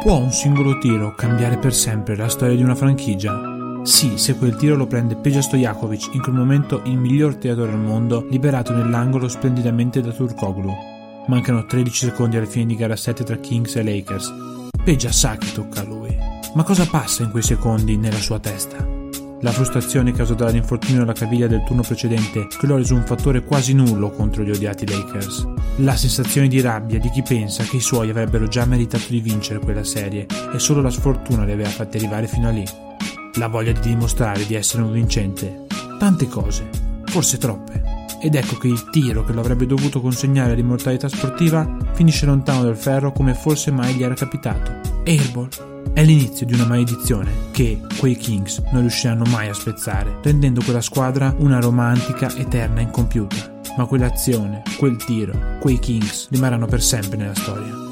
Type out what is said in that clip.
Può un singolo tiro cambiare per sempre la storia di una franchigia? Sì, se quel tiro lo prende Peja Stojakovic, in quel momento il miglior tiratore al mondo, liberato nell'angolo splendidamente da Turkoglu. Mancano 13 secondi alla fine di gara 7 tra Kings e Lakers. Peja sa che tocca a lui. Ma cosa passa in quei secondi nella sua testa? La frustrazione causata dall'infortunio alla caviglia del turno precedente che lo ha reso un fattore quasi nullo contro gli odiati Lakers. La sensazione di rabbia di chi pensa che i suoi avrebbero già meritato di vincere quella serie e solo la sfortuna li aveva fatti arrivare fino a lì. La voglia di dimostrare di essere un vincente. Tante cose, forse troppe. Ed ecco che il tiro che lo avrebbe dovuto consegnare all'immortalità sportiva finisce lontano dal ferro come forse mai gli era capitato. Airball è l'inizio di una maledizione che quei Kings non riusciranno mai a spezzare, rendendo quella squadra una romantica eterna incompiuta. Ma quell'azione, quel tiro, quei Kings rimarranno per sempre nella storia.